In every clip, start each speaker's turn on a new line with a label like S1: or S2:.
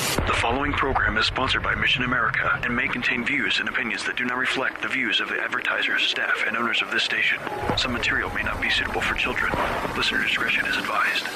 S1: The following program is sponsored by Mission America and may contain views and opinions that do not reflect the views of the advertisers, staff, and owners of this station. Some material may not be suitable for children. Listener discretion is advised.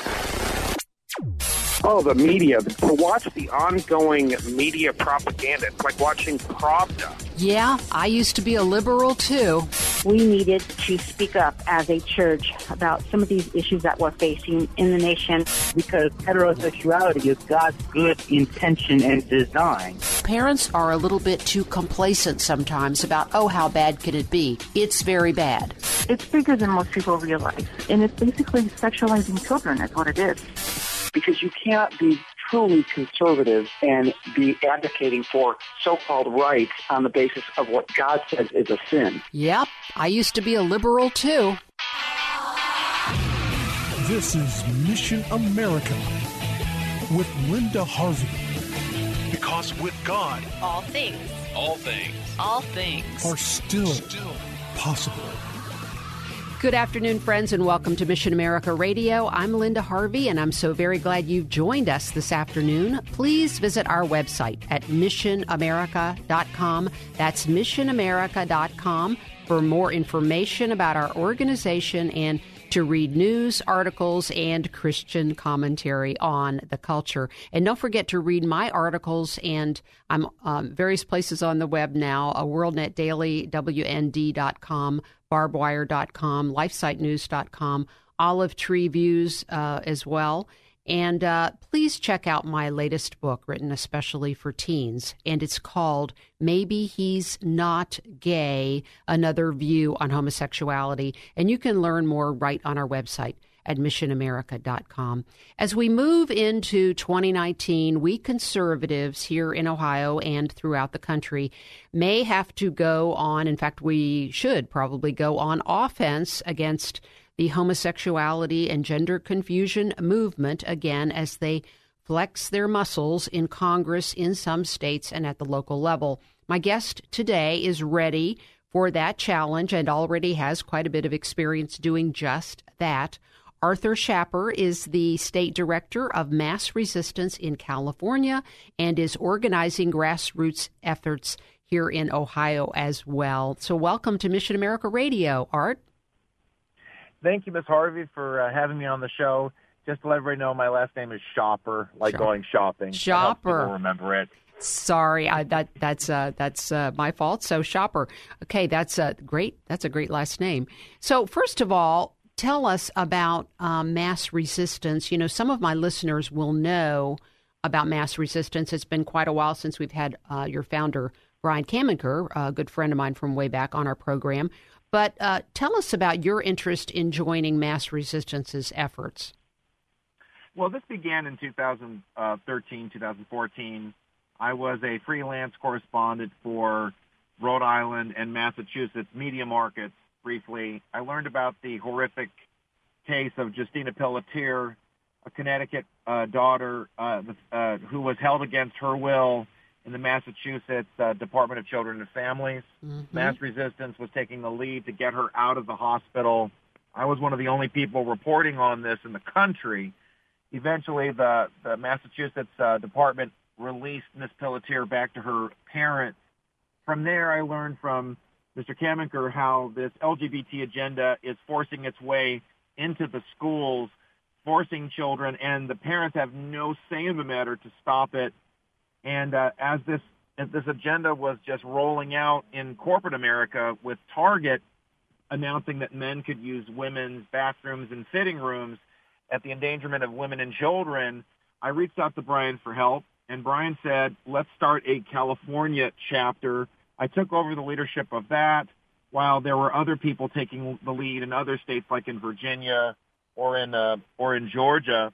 S2: Oh, the media. To watch the ongoing media propaganda, it's like watching Pravda.
S3: Yeah, I used to be a liberal too.
S4: We needed to speak up as a church about some of these issues that we're facing in the nation.
S5: Because heterosexuality is God's good intention and design.
S3: Parents are a little bit too complacent sometimes about, oh, how bad could it be? It's very bad.
S6: It's bigger than most people realize. And it's basically sexualizing children, is what it is
S2: because you can't be truly conservative and be advocating for so-called rights on the basis of what God says is a sin.
S3: Yep, I used to be a liberal too.
S7: This is Mission America with Linda Harvey.
S1: Because with God,
S8: all things,
S1: all things,
S8: all things
S7: are still, still possible.
S3: Good afternoon, friends, and welcome to Mission America Radio. I'm Linda Harvey, and I'm so very glad you've joined us this afternoon. Please visit our website at missionamerica.com. That's missionamerica.com for more information about our organization and to read news, articles, and Christian commentary on the culture. And don't forget to read my articles, and I'm um, various places on the web now, a WorldNet Daily, WND.com, barbwire.com, lifesitenews.com, Olive Tree Views uh, as well. And uh, please check out my latest book, written especially for teens, and it's called Maybe He's Not Gay Another View on Homosexuality. And you can learn more right on our website at missionamerica.com. As we move into 2019, we conservatives here in Ohio and throughout the country may have to go on, in fact, we should probably go on offense against the homosexuality and gender confusion movement again as they flex their muscles in Congress in some states and at the local level. My guest today is ready for that challenge and already has quite a bit of experience doing just that. Arthur Schaper is the state director of mass resistance in California and is organizing grassroots efforts here in Ohio as well. So, welcome to Mission America Radio, Art
S9: thank you, Miss Harvey, for uh, having me on the show. Just to let everybody know, my last name is Shopper, like Shopper. going shopping.
S3: Shopper.
S9: remember it.
S3: Sorry, I, that that's uh, that's uh, my fault. So Shopper. Okay, that's a great. That's a great last name. So first of all, tell us about um, mass resistance. You know, some of my listeners will know about mass resistance. It's been quite a while since we've had uh, your founder Brian Camenker, a good friend of mine from way back, on our program. But uh, tell us about your interest in joining Mass Resistance's efforts.
S9: Well, this began in 2013, 2014. I was a freelance correspondent for Rhode Island and Massachusetts media markets briefly. I learned about the horrific case of Justina Pelletier, a Connecticut uh, daughter uh, uh, who was held against her will in the Massachusetts uh, Department of Children and Families. Mm-hmm. Mass Resistance was taking the lead to get her out of the hospital. I was one of the only people reporting on this in the country. Eventually, the, the Massachusetts uh, Department released Miss Pelletier back to her parents. From there, I learned from Mr. Camenker how this LGBT agenda is forcing its way into the schools, forcing children, and the parents have no say in the matter to stop it and uh, as this as this agenda was just rolling out in corporate America with Target announcing that men could use women's bathrooms and fitting rooms at the endangerment of women and children, I reached out to Brian for help. And Brian said, let's start a California chapter. I took over the leadership of that while there were other people taking the lead in other states like in Virginia or in, uh, or in Georgia.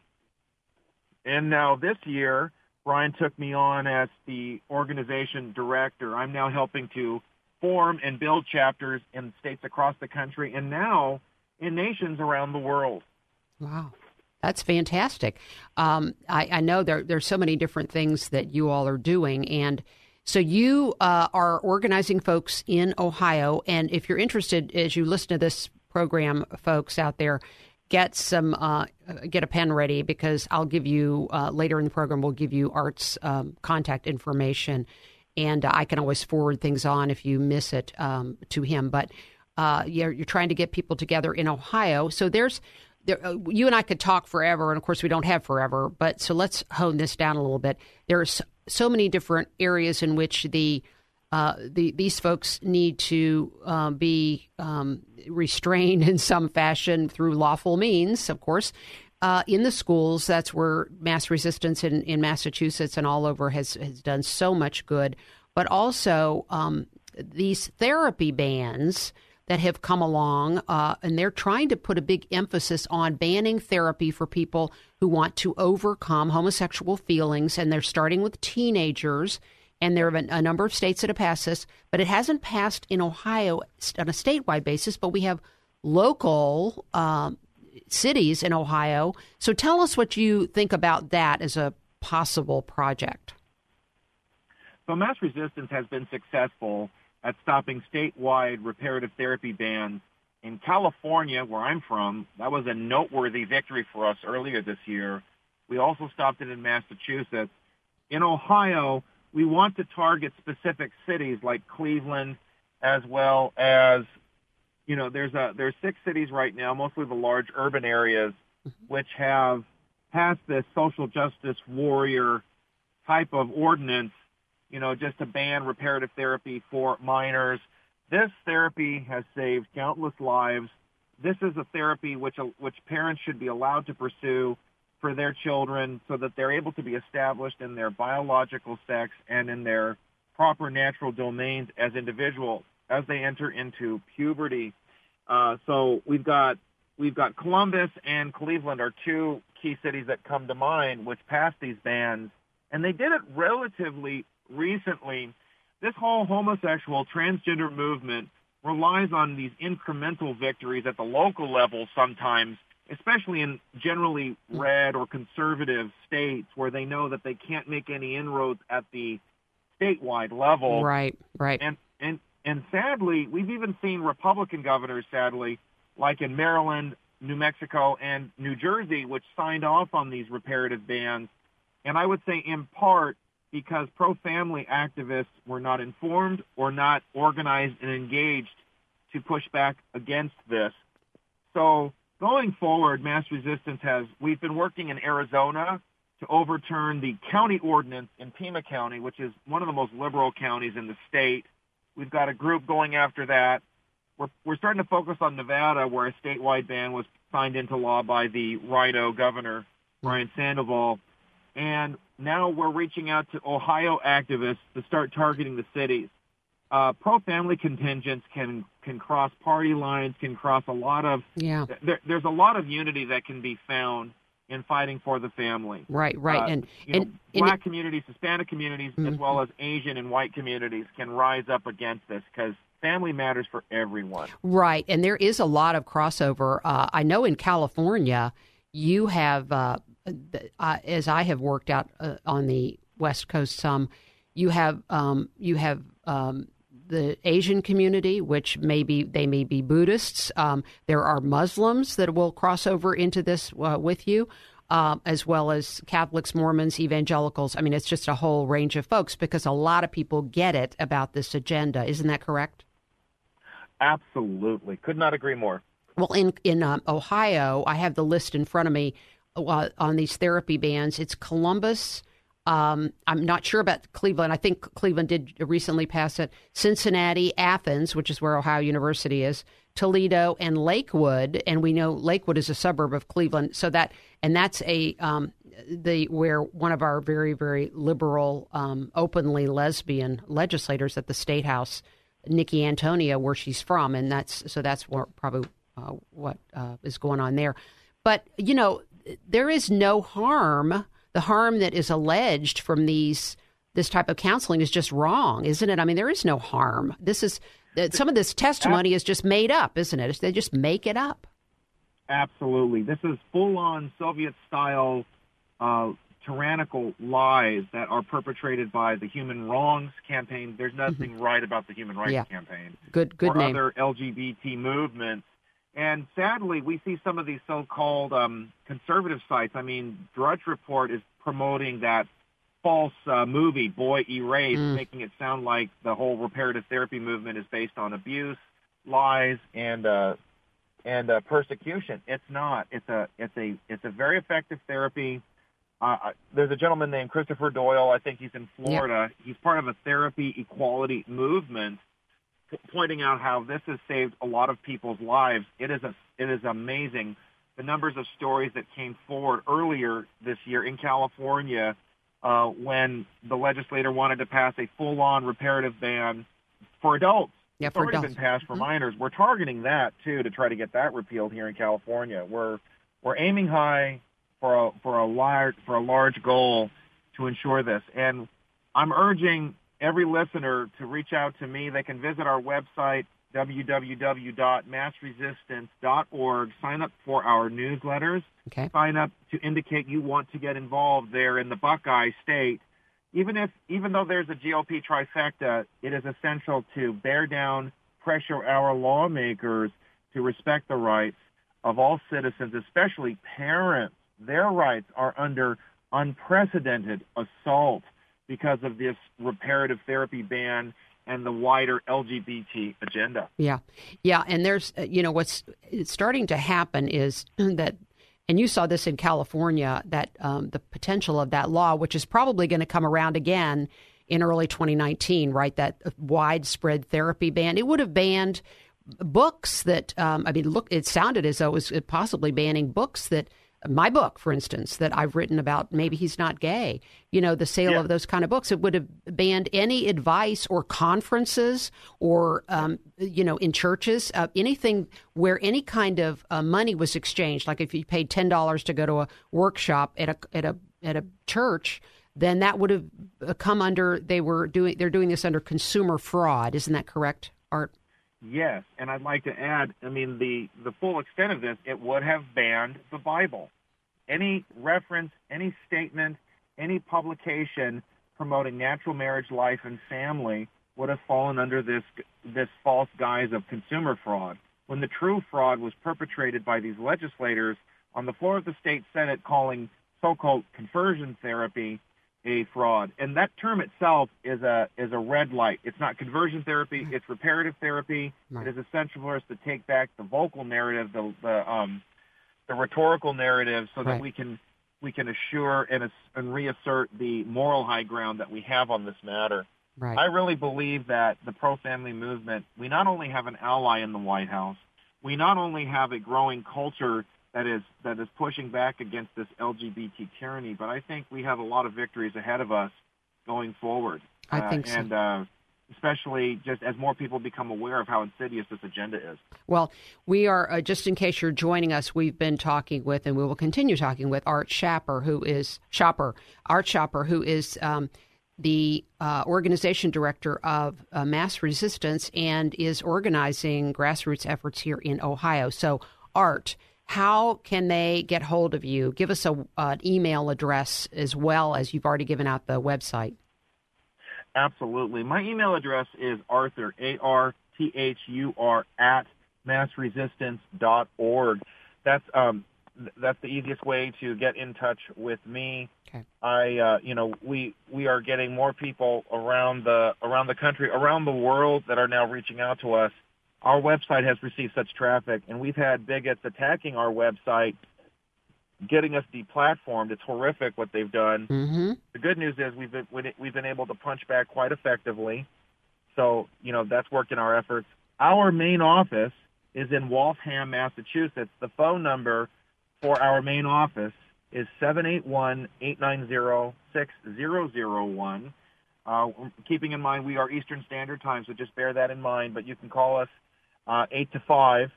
S9: And now this year, Brian took me on as the organization director. I'm now helping to form and build chapters in states across the country and now in nations around the world.
S3: Wow. That's fantastic. Um, I, I, know there there's so many different things that you all are doing, and so you uh, are organizing folks in Ohio. And if you're interested, as you listen to this program, folks out there, get some uh, get a pen ready because I'll give you uh, later in the program. We'll give you Art's um, contact information, and I can always forward things on if you miss it um, to him. But uh, you're, you're trying to get people together in Ohio, so there's there, uh, you and I could talk forever, and of course we don't have forever. But so let's hone this down a little bit. There's so many different areas in which the uh, the, these folks need to uh, be um, restrained in some fashion through lawful means, of course. Uh, in the schools, that's where mass resistance in, in Massachusetts and all over has, has done so much good. But also, um, these therapy bans that have come along, uh, and they're trying to put a big emphasis on banning therapy for people who want to overcome homosexual feelings, and they're starting with teenagers. And there are a number of states that have passed this, but it hasn't passed in Ohio on a statewide basis. But we have local um, cities in Ohio. So tell us what you think about that as a possible project.
S9: So, mass resistance has been successful at stopping statewide reparative therapy bans. In California, where I'm from, that was a noteworthy victory for us earlier this year. We also stopped it in Massachusetts. In Ohio, we want to target specific cities like Cleveland as well as you know there's a there's six cities right now mostly the large urban areas which have passed this social justice warrior type of ordinance you know, just to ban reparative therapy for minors. This therapy has saved countless lives. This is a therapy which which parents should be allowed to pursue for their children so that they're able to be established in their biological sex and in their proper natural domains as individuals as they enter into puberty. Uh, so we've got we've got Columbus and Cleveland are two key cities that come to mind which passed these bans, and they did it relatively recently, this whole homosexual transgender movement relies on these incremental victories at the local level sometimes, especially in generally red or conservative states where they know that they can't make any inroads at the statewide level.
S3: Right, right.
S9: And and and sadly, we've even seen Republican governors sadly, like in Maryland, New Mexico, and New Jersey, which signed off on these reparative bans. And I would say in part because pro-family activists were not informed or not organized and engaged to push back against this. So going forward, mass resistance has, we've been working in Arizona to overturn the county ordinance in Pima County, which is one of the most liberal counties in the state. We've got a group going after that. We're, we're starting to focus on Nevada, where a statewide ban was signed into law by the RINO governor, Brian Sandoval. And now we're reaching out to Ohio activists to start targeting the cities. Uh, pro-family contingents can can cross party lines, can cross a lot of.
S3: Yeah.
S9: There, there's a lot of unity that can be found in fighting for the family.
S3: Right, right, uh, and, and,
S9: know, black and, communities, Hispanic communities, mm-hmm. as well as Asian and white communities can rise up against this because family matters for everyone.
S3: Right, and there is a lot of crossover. Uh, I know in California, you have uh, as I have worked out uh, on the West Coast some, you have um, you have um, the Asian community, which maybe they may be Buddhists. Um, there are Muslims that will cross over into this uh, with you. Uh, as well as Catholics, Mormons, evangelicals. I mean, it's just a whole range of folks because a lot of people get it about this agenda. Isn't that correct?
S9: Absolutely. Could not agree more.
S3: Well, in in uh, Ohio, I have the list in front of me on these therapy bans. It's Columbus. Um, I'm not sure about Cleveland. I think Cleveland did recently pass it. Cincinnati, Athens, which is where Ohio University is, Toledo, and Lakewood. And we know Lakewood is a suburb of Cleveland. So that and that's a um, the where one of our very very liberal, um, openly lesbian legislators at the state house, Nickie Antonio, where she's from, and that's so that's what, probably uh, what uh, is going on there. But you know, there is no harm the harm that is alleged from these this type of counseling is just wrong, isn't it? I mean, there is no harm. This is some of this testimony is just made up, isn't it? They just make it up.
S9: Absolutely, this is full on Soviet style. Uh, tyrannical lies that are perpetrated by the Human Wrongs campaign. There's nothing mm-hmm. right about the Human Rights
S3: yeah.
S9: campaign.
S3: Good, good
S9: or
S3: name.
S9: other LGBT movements. And sadly, we see some of these so-called um, conservative sites. I mean, Drudge Report is promoting that false uh, movie, Boy Erased, mm. making it sound like the whole reparative therapy movement is based on abuse, lies, and uh, and uh, persecution. It's not. It's a it's a it's a very effective therapy. Uh, there's a gentleman named Christopher Doyle. I think he's in Florida. Yep. He's part of a therapy equality movement, p- pointing out how this has saved a lot of people's lives. It is a, it is amazing the numbers of stories that came forward earlier this year in California uh, when the legislator wanted to pass a full-on reparative ban for adults.
S3: Yeah,
S9: it's
S3: for
S9: already
S3: adults.
S9: been passed for mm-hmm. minors. We're targeting that too to try to get that repealed here in California. We're we're aiming high for a for a large for a large goal to ensure this. And I'm urging every listener to reach out to me. They can visit our website www.massresistance.org. Sign up for our newsletters.
S3: Okay.
S9: Sign up to indicate you want to get involved there in the Buckeye State. Even if even though there's a GOP trifecta, it is essential to bear down, pressure our lawmakers to respect the rights of all citizens, especially parents their rights are under unprecedented assault because of this reparative therapy ban and the wider LGBT agenda.
S3: Yeah. Yeah. And there's, uh, you know, what's starting to happen is that, and you saw this in California, that um, the potential of that law, which is probably going to come around again in early 2019, right? That widespread therapy ban. It would have banned books that, um, I mean, look, it sounded as though it was possibly banning books that my book, for instance, that I've written about maybe he's not gay, you know, the sale yeah. of those kind of books, it would have banned any advice or conferences or, um, you know, in churches, uh, anything where any kind of uh, money was exchanged. Like if you paid $10 to go to a workshop at a, at a, at a church, then that would have uh, come under, they were doing, they're doing this under consumer fraud. Isn't that correct, Art?
S9: Yes, and I'd like to add, I mean, the, the full extent of this, it would have banned the Bible. Any reference, any statement, any publication promoting natural marriage, life, and family would have fallen under this, this false guise of consumer fraud. When the true fraud was perpetrated by these legislators on the floor of the state Senate calling so-called conversion therapy a fraud. And that term itself is a is a red light. It's not conversion therapy. It's reparative therapy. It is essential for us to take back the vocal narrative, the the um, the rhetorical narrative, so that
S3: right.
S9: we can we can assure and, and reassert the moral high ground that we have on this matter.
S3: Right.
S9: I really believe that the pro-family movement, we not only have an ally in the White House, we not only have a growing culture that is that is pushing back against this LGBT tyranny. But I think we have a lot of victories ahead of us going forward.
S3: I think
S9: uh, and, uh, especially just as more people become aware of how insidious this agenda is.
S3: Well, we are, uh, just in case you're joining us, we've been talking with, and we will continue talking with Art Schaper, who is Shopper, Art Schaper, who is um, the uh, organization director of uh, Mass Resistance and is organizing grassroots efforts here in Ohio. So, Art, how can they get hold of you? Give us a, an email address as well as you've already given out the website.
S9: Absolutely. My email address is Arthur, A-R-T-H-U-R, at massresistance.org. That's, um, that's the easiest way to get in touch with me.
S3: Okay.
S9: I, uh, you know, we, we are getting more people around the, around the country, around the world that are now reaching out to us our website has received such traffic, and we've had bigots attacking our website, getting us deplatformed. It's horrific what they've done.
S3: Mm-hmm.
S9: The good news is we've been we've been able to punch back quite effectively. So you know that's worked in our efforts. Our main office is in Waltham, Massachusetts. The phone number for our main office is seven eight one eight nine zero six zero zero one. Uh, keeping in mind we are Eastern Standard Time, so just bear that in mind. But you can call us uh, 8 to 5,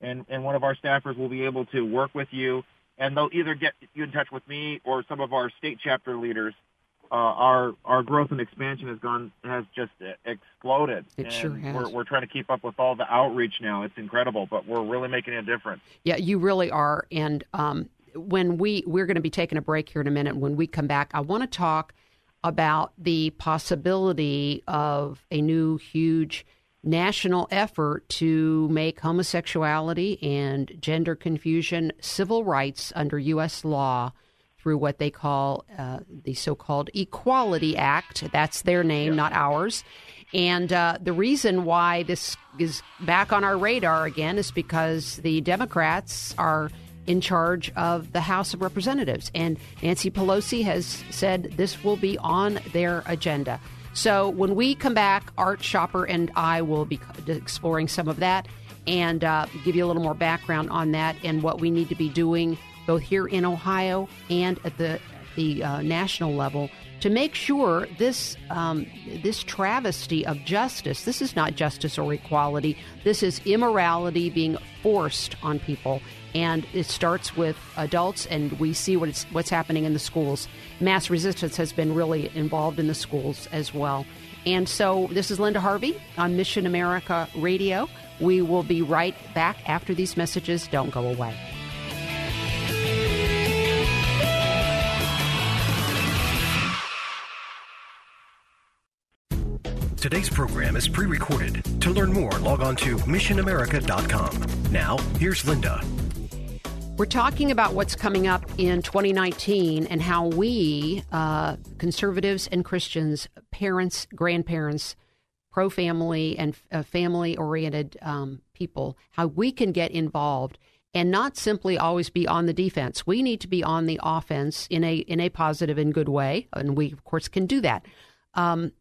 S9: and, and one of our staffers will be able to work with you and they'll either get you in touch with me or some of our state chapter leaders. Uh, our our growth and expansion has gone has just exploded.
S3: It
S9: and
S3: sure has.
S9: We're, we're trying to keep up with all the outreach now. It's incredible, but we're really making a difference.
S3: Yeah, you really are. And um, when we we're going to be taking a break here in a minute. When we come back, I want to talk about the possibility of a new huge national effort to make homosexuality and gender confusion civil rights under U.S. law through what they call uh, the so called Equality Act. That's their name, yeah. not ours. And uh, the reason why this is back on our radar again is because the Democrats are in charge of the House of Representatives. And Nancy Pelosi has said this will be on their agenda. So when we come back, Art Schaper and I will be exploring some of that and uh, give you a little more background on that and what we need to be doing both here in Ohio and at the the uh, national level to make sure this um, this travesty of justice. This is not justice or equality. This is immorality being forced on people, and it starts with adults. And we see what what's happening in the schools. Mass resistance has been really involved in the schools as well. And so, this is Linda Harvey on Mission America Radio. We will be right back after these messages. Don't go away.
S8: Today's program is pre recorded. To learn more, log on to missionamerica.com. Now, here's Linda.
S3: We're talking about what's coming up in 2019 and how we, uh, conservatives and Christians, parents, grandparents, pro family, and uh, family oriented um, people, how we can get involved and not simply always be on the defense. We need to be on the offense in a in a positive and good way, and we of course can do that. Um,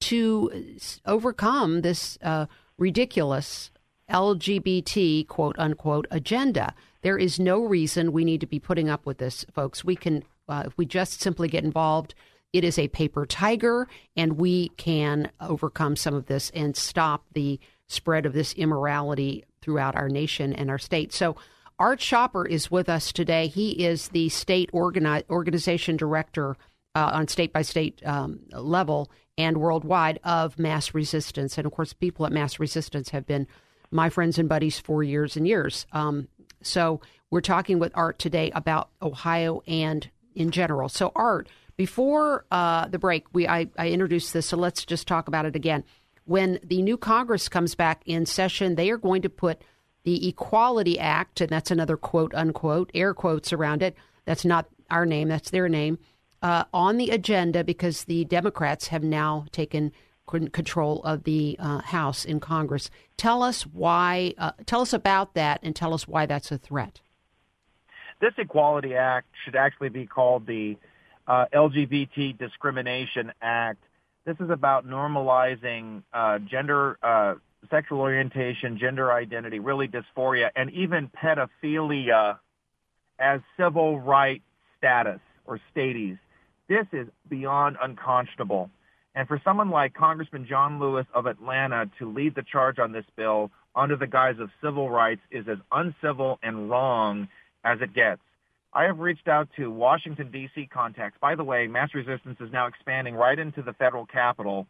S3: to overcome this uh, ridiculous LGBT quote unquote agenda. There is no reason we need to be putting up with this, folks. We can, uh, if we just simply get involved, it is a paper tiger, and we can overcome some of this and stop the spread of this immorality throughout our nation and our state. So, Art Schaper is with us today. He is the state organi- organization director uh, on state by state um, level and worldwide of mass resistance. And of course, people at mass resistance have been my friends and buddies for years and years. Um, so we're talking with Art today about Ohio and in general. So, Art, before uh, the break, we I, I introduced this, so let's just talk about it again. When the new Congress comes back in session, they are going to put the Equality Act, and that's another quote unquote, air quotes around it. That's not our name, that's their name uh, on the agenda because the Democrats have now taken control of the uh, House in Congress. Tell us why. Uh, tell us about that, and tell us why that's a threat.
S9: This Equality Act should actually be called the uh, LGBT Discrimination Act. This is about normalizing uh, gender, uh, sexual orientation, gender identity, really dysphoria, and even pedophilia as civil right status or status. This is beyond unconscionable. And for someone like Congressman John Lewis of Atlanta to lead the charge on this bill under the guise of civil rights is as uncivil and wrong as it gets. I have reached out to Washington, D.C. contacts. By the way, mass resistance is now expanding right into the federal capital.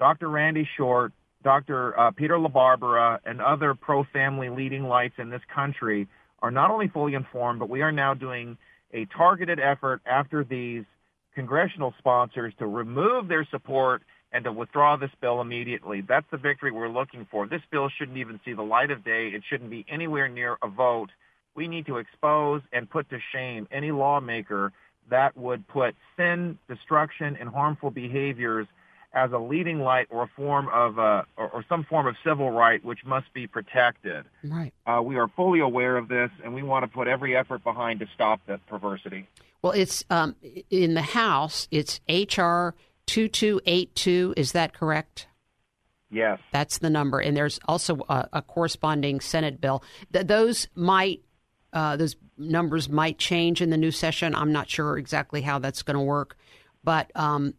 S9: Dr. Randy Short, Dr. Uh, Peter LaBarbera, and other pro-family leading lights in this country are not only fully informed, but we are now doing a targeted effort after these congressional sponsors to remove their support and to withdraw this bill immediately. That's the victory we're looking for. This bill shouldn't even see the light of day. It shouldn't be anywhere near a vote. We need to expose and put to shame any lawmaker that would put sin, destruction, and harmful behaviors as a leading light or a form of uh, or, or, some form of civil right which must be protected.
S3: Right.
S9: Uh, we are fully aware of this, and we want to put every effort behind to stop that perversity.
S3: Well, it's um, in the House. It's HR two two eight two. Is that correct?
S9: Yes,
S3: that's the number. And there's also a, a corresponding Senate bill. Th- those might uh, those numbers might change in the new session. I'm not sure exactly how that's going to work, but um,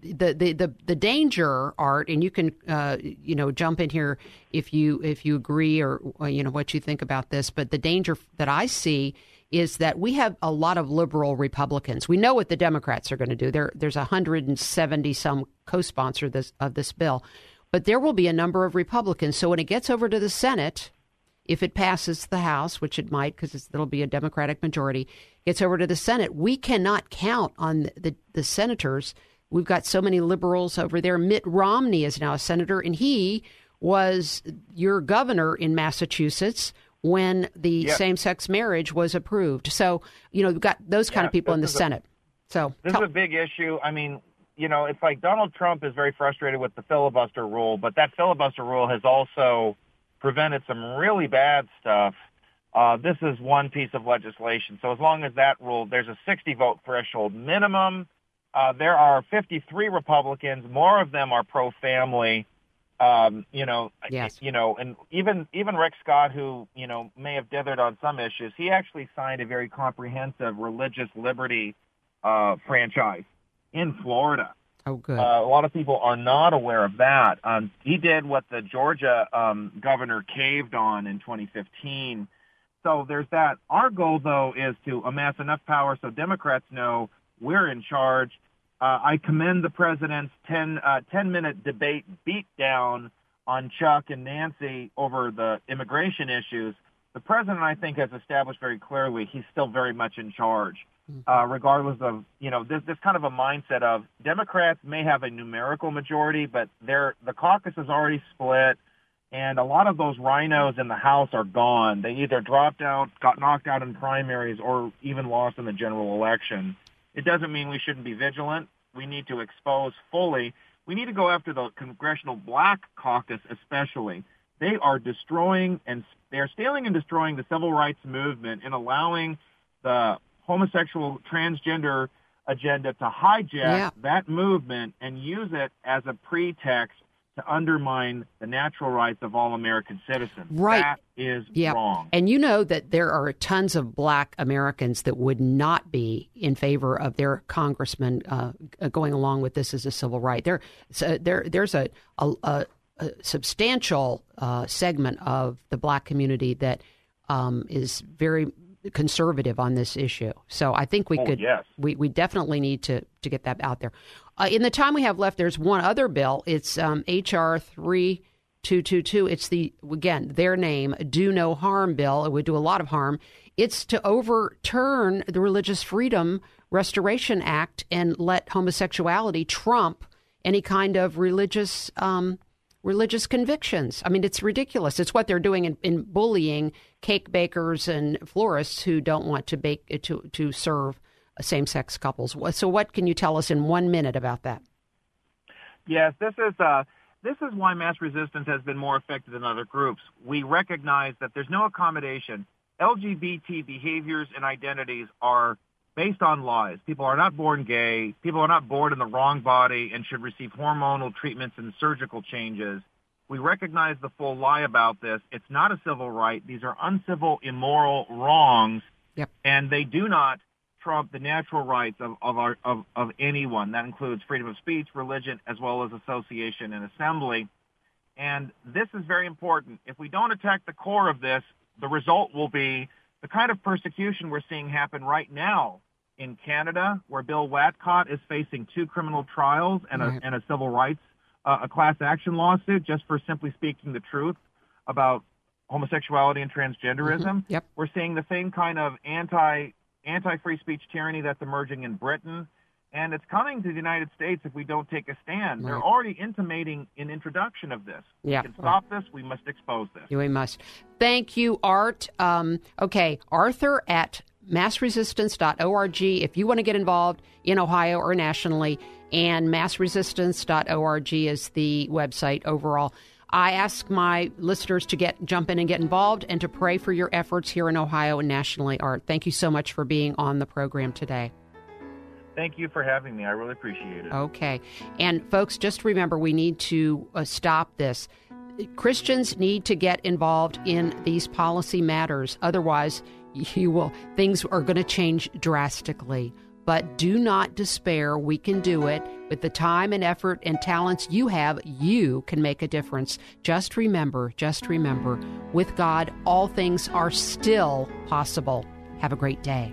S3: the, the the the danger art and you can uh, you know jump in here if you if you agree or you know what you think about this but the danger that i see is that we have a lot of liberal Republicans. We know what the Democrats are going to do. There, there's 170 some co-sponsor this, of this bill, but there will be a number of Republicans. So when it gets over to the Senate, if it passes the House, which it might because it'll be a Democratic majority, gets over to the Senate, we cannot count on the, the, the senators. We've got so many liberals over there. Mitt Romney is now a senator, and he was your governor in Massachusetts when the same-sex marriage was approved. So, you know, you've got those kind of people in the Senate. A, so
S9: this tell- is a big issue. I mean, you know, it's like Donald Trump is very frustrated with the filibuster rule, but that filibuster rule has also prevented some really bad stuff. Uh, this is one piece of legislation. So as long as that rule, there's a 60 vote threshold minimum. Uh, there are 53 Republicans. More of them are pro-family. Um, you know,
S3: yes.
S9: you know, and even even Rick Scott, who you know may have dithered on some issues, he actually signed a very comprehensive religious liberty uh, franchise in Florida.
S3: Oh, good.
S9: Uh, a lot of people are not aware of that. Um, he did what the Georgia um, governor caved on in 2015. So there's that. Our goal, though, is to amass enough power so Democrats know we're in charge. Uh, I commend the president's 10, uh, 10 minute debate beatdown on Chuck and Nancy over the immigration issues. The president, I think, has established very clearly he's still very much in charge. Mm-hmm. uh, regardless of you know this this kind of a mindset of Democrats may have a numerical majority, but they're the caucus is already split, and a lot of those RINOs in the House are gone. They either dropped out, got knocked out in primaries, or even lost in the general election. It doesn't mean we shouldn't be vigilant. We need to expose fully. We need to go after the Congressional Black Caucus, especially. They are destroying and they are stealing and destroying the civil rights movement and allowing the homosexual transgender agenda to hijack yeah. that movement and use it as a pretext to undermine the natural rights of all American citizens.
S3: Right.
S9: That is
S3: yeah.
S9: wrong.
S3: And you know that there are tons of black Americans that would not be in favor of their congressman uh, going along with this as a civil right. There, so there, there's a, a, a, a substantial uh, segment of the black community that um, is very conservative on this issue. So I think we
S9: oh,
S3: could,
S9: yes.
S3: we, we definitely need to, to get that out there. Uh, in the time we have left, there's one other bill. It's um, H.R. 3222. It's the, again, their name, Do No Harm bill. It would do a lot of harm. It's to overturn the Religious Freedom Restoration Act and let homosexuality trump any kind of religious um, religious convictions. I mean, it's ridiculous. It's what they're doing in, in bullying cake bakers and florists who don't want to bake to to serve same sex couples. So, what can you tell us in one minute about that?
S9: Yes, this is uh, this is why mass resistance has been more effective than other groups. We recognize that there's no accommodation. LGBT behaviors and identities are based on lies. People are not born gay. People are not born in the wrong body and should receive hormonal treatments and surgical changes. We recognize the full lie about this. It's not a civil right. These are uncivil, immoral wrongs,
S3: yep.
S9: and they do not trump the natural rights of of, our, of of anyone. That includes freedom of speech, religion, as well as association and assembly. And this is very important. If we don't attack the core of this, the result will be the kind of persecution we're seeing happen right now in Canada, where Bill Whatcott is facing two criminal trials and a, and a civil rights, uh, a class action lawsuit just for simply speaking the truth about homosexuality and transgenderism.
S3: Mm-hmm. Yep.
S9: We're seeing the same kind of anti anti free speech tyranny that's emerging in Britain. And it's coming to the United States if we don't take a stand. Right. They're already intimating an introduction of this.
S3: Yeah.
S9: We can stop this. We must expose this.
S3: We must. Thank you, Art. Um, okay, Arthur at massresistance.org if you want to get involved in Ohio or nationally, and massresistance.org is the website overall. I ask my listeners to get jump in and get involved and to pray for your efforts here in Ohio and nationally, Art. Thank you so much for being on the program today.
S9: Thank you for having me. I really appreciate it.
S3: Okay. And folks, just remember we need to uh, stop this. Christians need to get involved in these policy matters. Otherwise, you will things are going to change drastically. But do not despair. We can do it. With the time and effort and talents you have, you can make a difference. Just remember, just remember, with God, all things are still possible. Have a great day.